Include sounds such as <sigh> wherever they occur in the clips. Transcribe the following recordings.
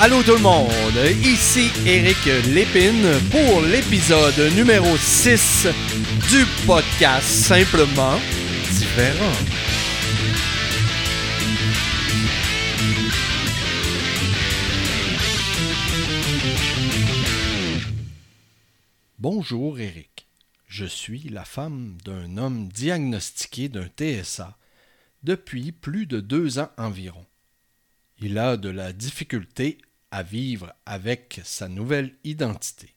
Allô tout le monde, ici Eric Lépine pour l'épisode numéro 6 du podcast Simplement différent. Bonjour Eric, je suis la femme d'un homme diagnostiqué d'un TSA depuis plus de deux ans environ. Il a de la difficulté à vivre avec sa nouvelle identité.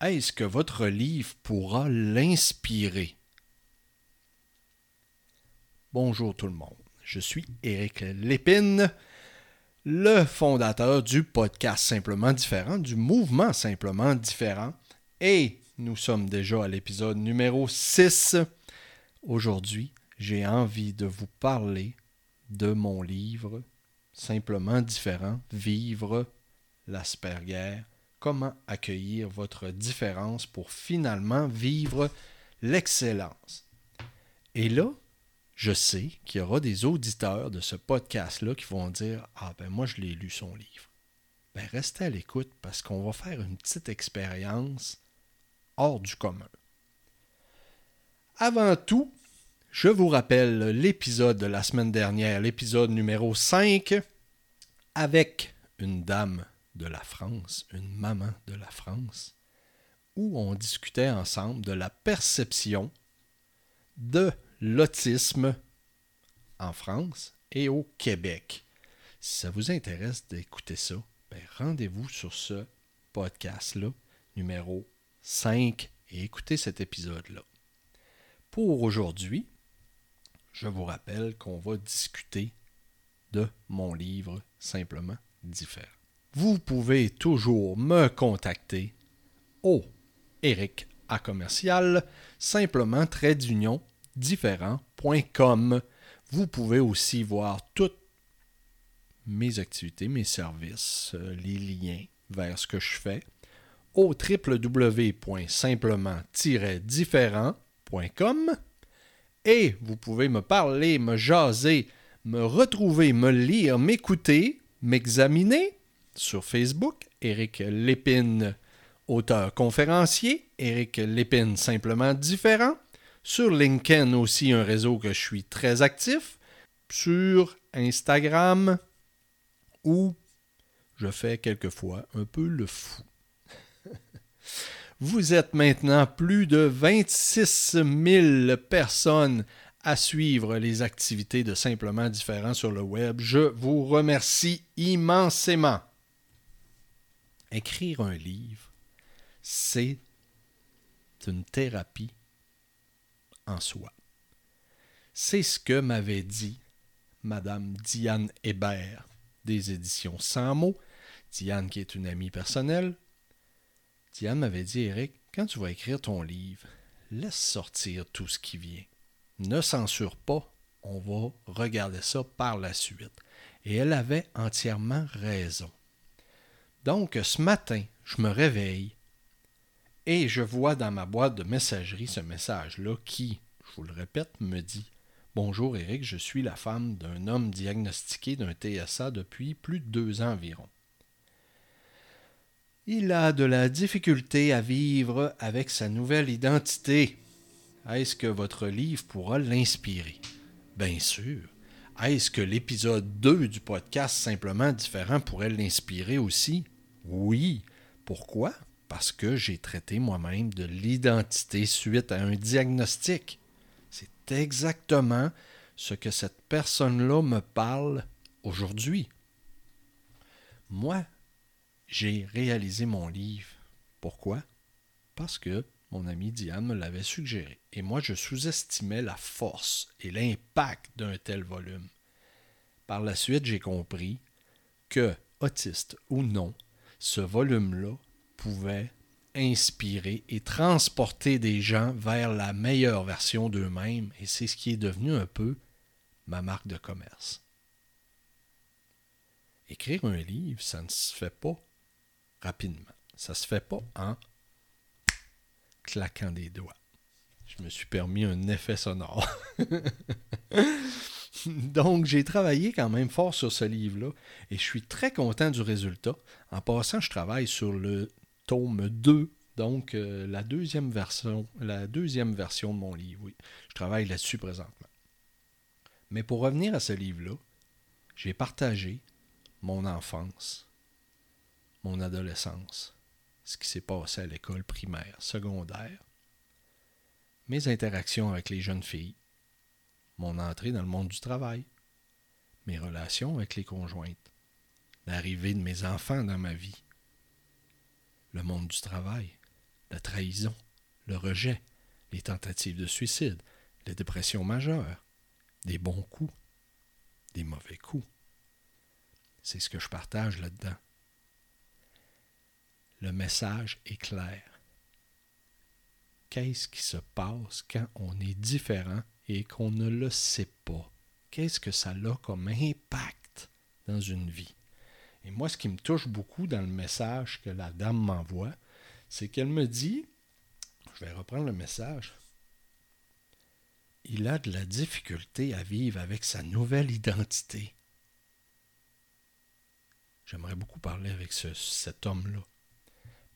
Est-ce que votre livre pourra l'inspirer? Bonjour tout le monde, je suis Éric Lépine, le fondateur du podcast Simplement Différent, du mouvement Simplement Différent, et nous sommes déjà à l'épisode numéro 6. Aujourd'hui, j'ai envie de vous parler de mon livre simplement différent, vivre l'Asperger, comment accueillir votre différence pour finalement vivre l'excellence? Et là, je sais qu'il y aura des auditeurs de ce podcast-là qui vont dire Ah ben moi je l'ai lu son livre. Ben restez à l'écoute parce qu'on va faire une petite expérience hors du commun. Avant tout, je vous rappelle l'épisode de la semaine dernière, l'épisode numéro 5, avec une dame de la France, une maman de la France, où on discutait ensemble de la perception de l'autisme en France et au Québec. Si ça vous intéresse d'écouter ça, ben rendez-vous sur ce podcast-là, numéro 5, et écoutez cet épisode-là. Pour aujourd'hui, je vous rappelle qu'on va discuter de mon livre simplement différent. Vous pouvez toujours me contacter au Eric à commercial simplement trait d'union différent.com. Vous pouvez aussi voir toutes mes activités, mes services, euh, les liens vers ce que je fais au www.simplement-différent.com et vous pouvez me parler, me jaser, me retrouver, me lire, m'écouter, m'examiner sur Facebook, Éric Lépine, auteur conférencier, Éric Lépine simplement différent, sur LinkedIn aussi un réseau que je suis très actif, sur Instagram où je fais quelquefois un peu le fou. <laughs> Vous êtes maintenant plus de 26 000 personnes à suivre les activités de Simplement Différents sur le web. Je vous remercie immensément. Écrire un livre, c'est une thérapie en soi. C'est ce que m'avait dit Madame Diane Hébert des éditions Sans mots. Diane qui est une amie personnelle, Diane m'avait dit, Eric, quand tu vas écrire ton livre, laisse sortir tout ce qui vient. Ne censure pas, on va regarder ça par la suite. Et elle avait entièrement raison. Donc, ce matin, je me réveille et je vois dans ma boîte de messagerie ce message-là qui, je vous le répète, me dit Bonjour Eric, je suis la femme d'un homme diagnostiqué d'un TSA depuis plus de deux ans environ. Il a de la difficulté à vivre avec sa nouvelle identité. Est-ce que votre livre pourra l'inspirer? Bien sûr. Est-ce que l'épisode 2 du podcast Simplement différent pourrait l'inspirer aussi? Oui. Pourquoi? Parce que j'ai traité moi-même de l'identité suite à un diagnostic. C'est exactement ce que cette personne-là me parle aujourd'hui. Moi, j'ai réalisé mon livre. Pourquoi? Parce que mon ami Diane me l'avait suggéré. Et moi, je sous-estimais la force et l'impact d'un tel volume. Par la suite, j'ai compris que, autiste ou non, ce volume-là pouvait inspirer et transporter des gens vers la meilleure version d'eux-mêmes, et c'est ce qui est devenu un peu ma marque de commerce. Écrire un livre, ça ne se fait pas rapidement. Ça se fait pas en claquant des doigts. Je me suis permis un effet sonore. <laughs> Donc, j'ai travaillé quand même fort sur ce livre-là et je suis très content du résultat. En passant, je travaille sur le tome 2, donc euh, la, deuxième version, la deuxième version de mon livre. Oui, je travaille là-dessus présentement. Mais pour revenir à ce livre-là, j'ai partagé mon enfance, mon adolescence, ce qui s'est passé à l'école primaire, secondaire, mes interactions avec les jeunes filles, mon entrée dans le monde du travail, mes relations avec les conjointes, l'arrivée de mes enfants dans ma vie, le monde du travail, la trahison, le rejet, les tentatives de suicide, les dépressions majeures, des bons coups, des mauvais coups. C'est ce que je partage là-dedans. Le message est clair qu'est-ce qui se passe quand on est différent et qu'on ne le sait pas? Qu'est-ce que ça a comme impact dans une vie? Et moi, ce qui me touche beaucoup dans le message que la dame m'envoie, c'est qu'elle me dit, je vais reprendre le message, il a de la difficulté à vivre avec sa nouvelle identité. J'aimerais beaucoup parler avec cet homme-là.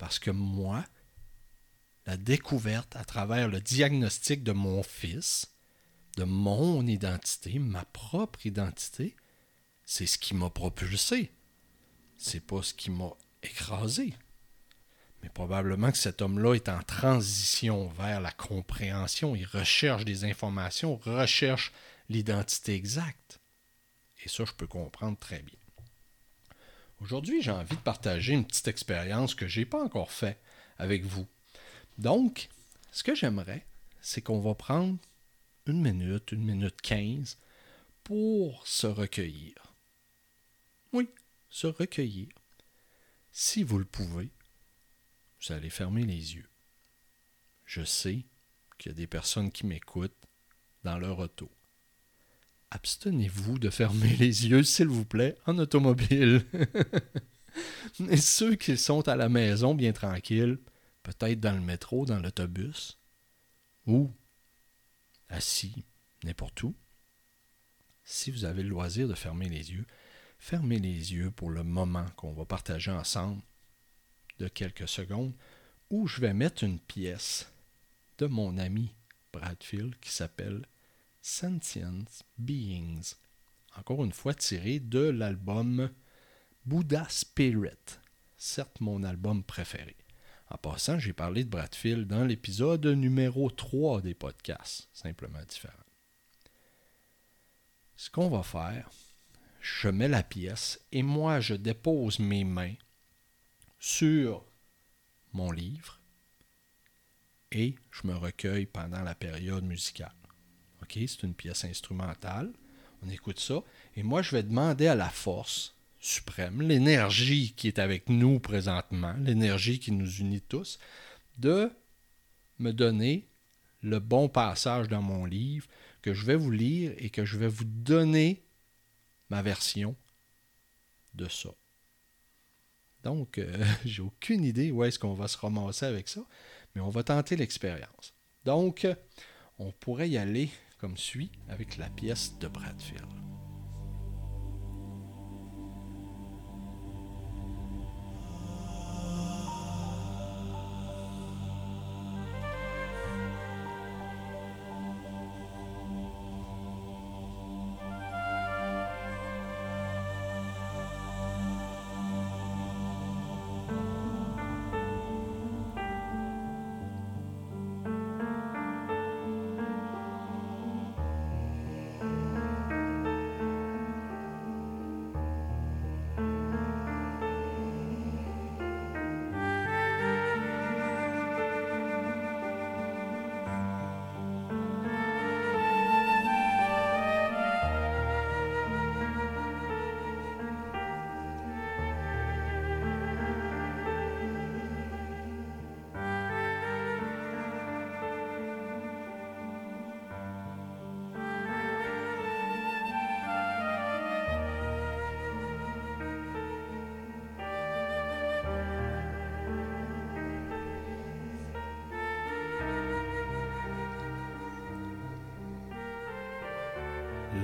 Parce que moi, la découverte à travers le diagnostic de mon fils, de mon identité, ma propre identité, c'est ce qui m'a propulsé. C'est pas ce qui m'a écrasé. Mais probablement que cet homme-là est en transition vers la compréhension. Il recherche des informations, recherche l'identité exacte. Et ça, je peux comprendre très bien. Aujourd'hui, j'ai envie de partager une petite expérience que je n'ai pas encore faite avec vous. Donc, ce que j'aimerais, c'est qu'on va prendre une minute, une minute quinze pour se recueillir. Oui, se recueillir. Si vous le pouvez, vous allez fermer les yeux. Je sais qu'il y a des personnes qui m'écoutent dans leur auto. Abstenez-vous de fermer <laughs> les yeux, s'il vous plaît, en automobile. <laughs> Et ceux qui sont à la maison bien tranquilles, peut-être dans le métro, dans l'autobus, ou assis n'importe où. Si vous avez le loisir de fermer les yeux, fermez les yeux pour le moment qu'on va partager ensemble de quelques secondes, où je vais mettre une pièce de mon ami Bradfield qui s'appelle Sentient Beings. Encore une fois tiré de l'album Buddha Spirit, certes mon album préféré. En passant, j'ai parlé de Bradfield dans l'épisode numéro 3 des podcasts, simplement différent. Ce qu'on va faire, je mets la pièce et moi je dépose mes mains sur mon livre et je me recueille pendant la période musicale. OK, c'est une pièce instrumentale. On écoute ça. Et moi, je vais demander à la force suprême, l'énergie qui est avec nous présentement, l'énergie qui nous unit tous, de me donner le bon passage dans mon livre que je vais vous lire et que je vais vous donner ma version de ça. Donc, euh, <laughs> j'ai aucune idée où est-ce qu'on va se ramasser avec ça, mais on va tenter l'expérience. Donc, on pourrait y aller comme suit avec la pièce de Bradfield.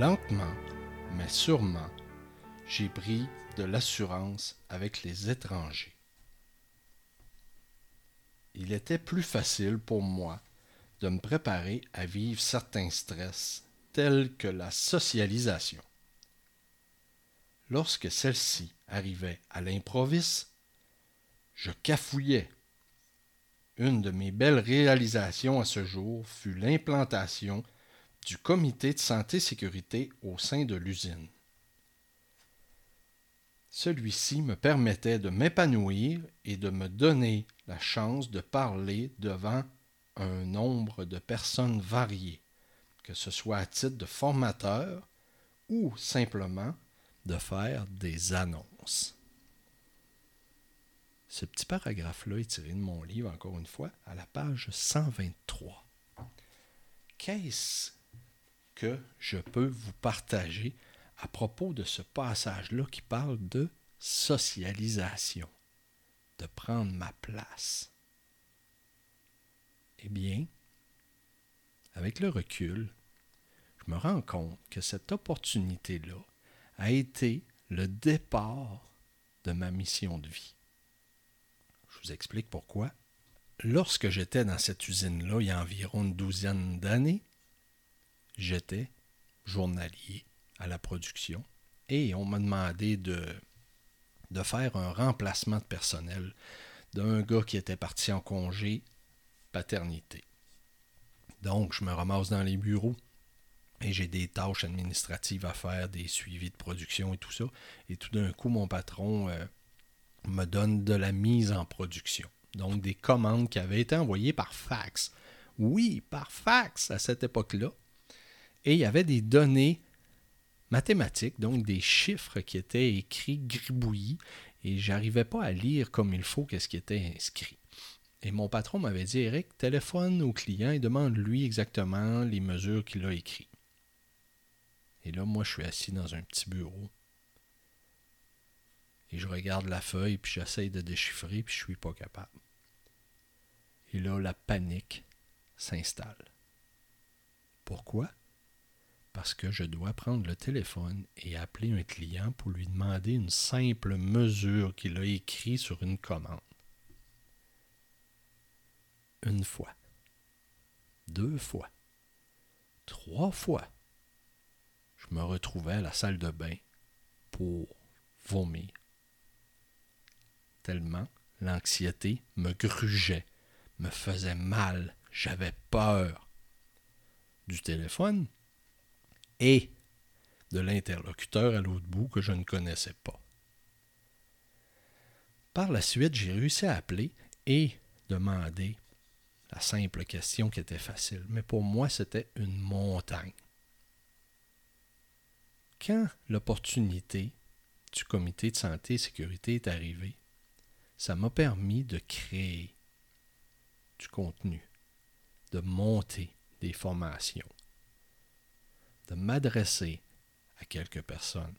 Lentement, mais sûrement, j'ai pris de l'assurance avec les étrangers. Il était plus facile pour moi de me préparer à vivre certains stress tels que la socialisation. Lorsque celle-ci arrivait à l'improviste, je cafouillais. Une de mes belles réalisations à ce jour fut l'implantation du comité de santé-sécurité au sein de l'usine. Celui-ci me permettait de m'épanouir et de me donner la chance de parler devant un nombre de personnes variées, que ce soit à titre de formateur ou simplement de faire des annonces. Ce petit paragraphe-là est tiré de mon livre, encore une fois, à la page 123. Qu'est-ce que je peux vous partager à propos de ce passage-là qui parle de socialisation, de prendre ma place? Eh bien, avec le recul, je me rends compte que cette opportunité-là a été le départ de ma mission de vie. Je vous explique pourquoi. Lorsque j'étais dans cette usine-là, il y a environ une douzaine d'années, j'étais journalier à la production et on m'a demandé de, de faire un remplacement de personnel d'un gars qui était parti en congé paternité. Donc, je me ramasse dans les bureaux et j'ai des tâches administratives à faire, des suivis de production et tout ça. Et tout d'un coup, mon patron euh, me donne de la mise en production. Donc, des commandes qui avaient été envoyées par fax. Oui, par fax à cette époque-là. Et il y avait des données mathématiques, donc des chiffres qui étaient écrits gribouillis, et j'arrivais pas à lire comme il faut qu'est-ce qui était inscrit. Et mon patron m'avait dit Eric, téléphone au client et demande-lui exactement les mesures qu'il a écrites. Et là, moi, je suis assis dans un petit bureau. Et je regarde la feuille, puis j'essaye de déchiffrer, puis je suis pas capable. Et là, la panique s'installe. Pourquoi? Parce que je dois prendre le téléphone et appeler un client pour lui demander une simple mesure qu'il a écrite sur une commande. Une fois, deux fois, trois fois, je me retrouvais à la salle de bain pour vomir. Tellement l'anxiété me grugeait, me faisait mal, j'avais peur du téléphone et de l'interlocuteur à l'autre bout que je ne connaissais pas. Par la suite, j'ai réussi à appeler et demander la simple question qui était facile. Mais pour moi, c'était une montagne. Quand l'opportunité du comité de santé et sécurité est arrivée, ça m'a permis de créer du contenu, de monter des formations, de m'adresser à quelques personnes,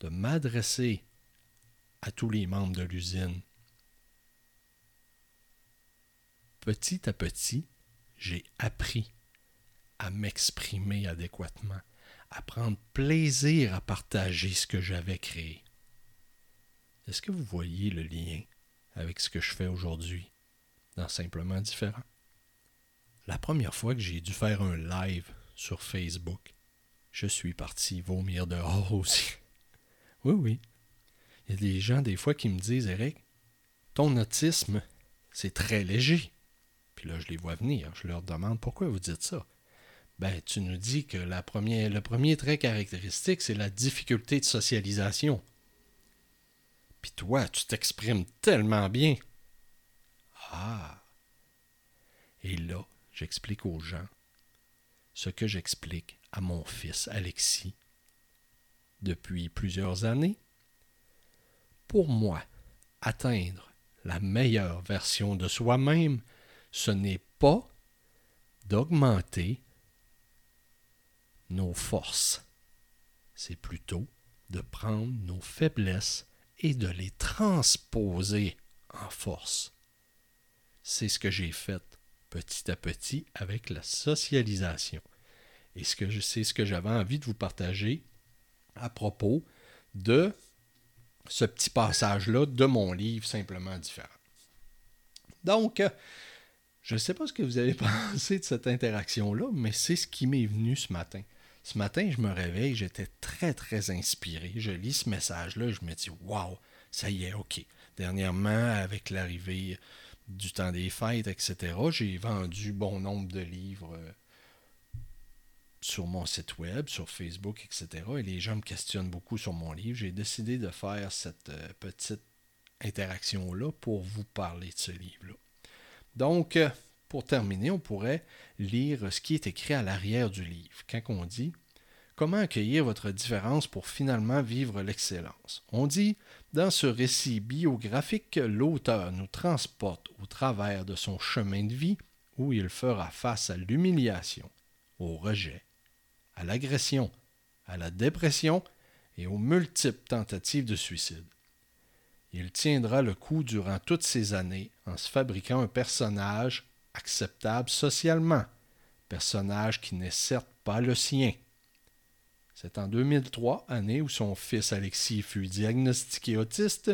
de m'adresser à tous les membres de l'usine petit à petit, j'ai appris à m'exprimer adéquatement, à prendre plaisir à partager ce que j'avais créé. Est-ce que vous voyez le lien avec ce que je fais aujourd'hui dans Simplement différent? La première fois que j'ai dû faire un live sur Facebook, je suis parti vomir dehors aussi. <laughs> Oui, oui. Il y a des gens des fois qui me disent, Eric, ton autisme, c'est très léger. Puis là, je les vois venir. Je leur demande pourquoi vous dites ça? Ben, tu nous dis que le premier trait caractéristique, c'est la difficulté de socialisation. Puis toi, tu t'exprimes tellement bien. Ah. Et là, j'explique aux gens ce que j'explique à mon fils Alexis depuis plusieurs années. Pour moi, atteindre la meilleure version de soi-même, ce n'est pas d'augmenter nos forces, c'est plutôt de prendre nos faiblesses et de les transposer en force. C'est ce que j'ai fait petit à petit avec la socialisation. Et ce que c'est ce que j'avais envie de vous partager à propos de ce petit passage-là de mon livre Simplement différent. Donc, je ne sais pas ce que vous avez <laughs> pensé de cette interaction-là, mais c'est ce qui m'est venu ce matin. Ce matin, je me réveille, j'étais très, très inspiré. Je lis ce message-là, je me dis, waouh, ça y est, OK. Dernièrement, avec l'arrivée du temps des fêtes, etc., j'ai vendu bon nombre de livres euh, sur mon site web, sur Facebook, etc. Et les gens me questionnent beaucoup sur mon livre. J'ai décidé de faire cette euh, petite interaction-là pour vous parler de ce livre-là. Donc, euh, pour terminer, on pourrait lire ce qui est écrit à l'arrière du livre. Quand on dit Comment accueillir votre différence pour finalement vivre l'excellence On dit Dans ce récit biographique, l'auteur nous transporte au travers de son chemin de vie où il fera face à l'humiliation, au rejet, à l'agression, à la dépression et aux multiples tentatives de suicide. Il tiendra le coup durant toutes ces années en se fabriquant un personnage acceptable socialement, personnage qui n'est certes pas le sien. C'est en 2003, année où son fils Alexis fut diagnostiqué autiste,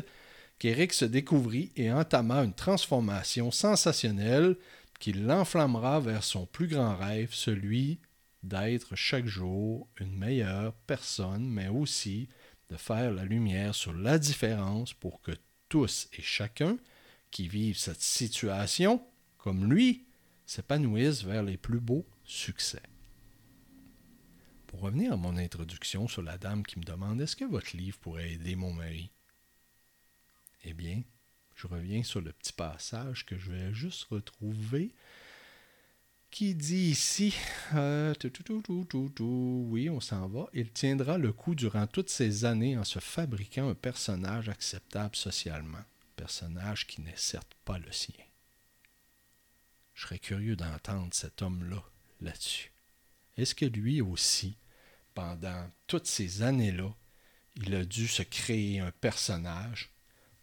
qu'Éric se découvrit et entama une transformation sensationnelle qui l'enflammera vers son plus grand rêve, celui d'être chaque jour une meilleure personne, mais aussi de faire la lumière sur la différence pour que tous et chacun qui vivent cette situation, comme lui, s'épanouissent vers les plus beaux succès. Pour revenir à mon introduction sur la dame qui me demande est-ce que votre livre pourrait aider mon mari? Eh bien, je reviens sur le petit passage que je vais juste retrouver qui dit ici, euh, oui, on s'en va, il tiendra le coup durant toutes ces années en se fabriquant un personnage acceptable socialement, personnage qui n'est certes pas le sien. Je serais curieux d'entendre cet homme-là là-dessus. Est-ce que lui aussi, pendant toutes ces années-là, il a dû se créer un personnage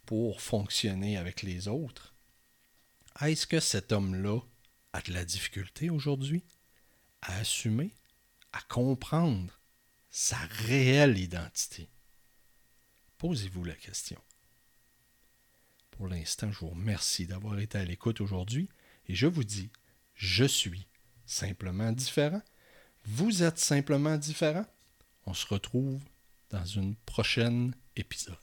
pour fonctionner avec les autres? Est-ce que cet homme-là a de la difficulté aujourd'hui à assumer, à comprendre sa réelle identité? Posez-vous la question. Pour l'instant, je vous remercie d'avoir été à l'écoute aujourd'hui et je vous dis, je suis simplement différent. Vous êtes simplement différent. On se retrouve dans une prochaine épisode.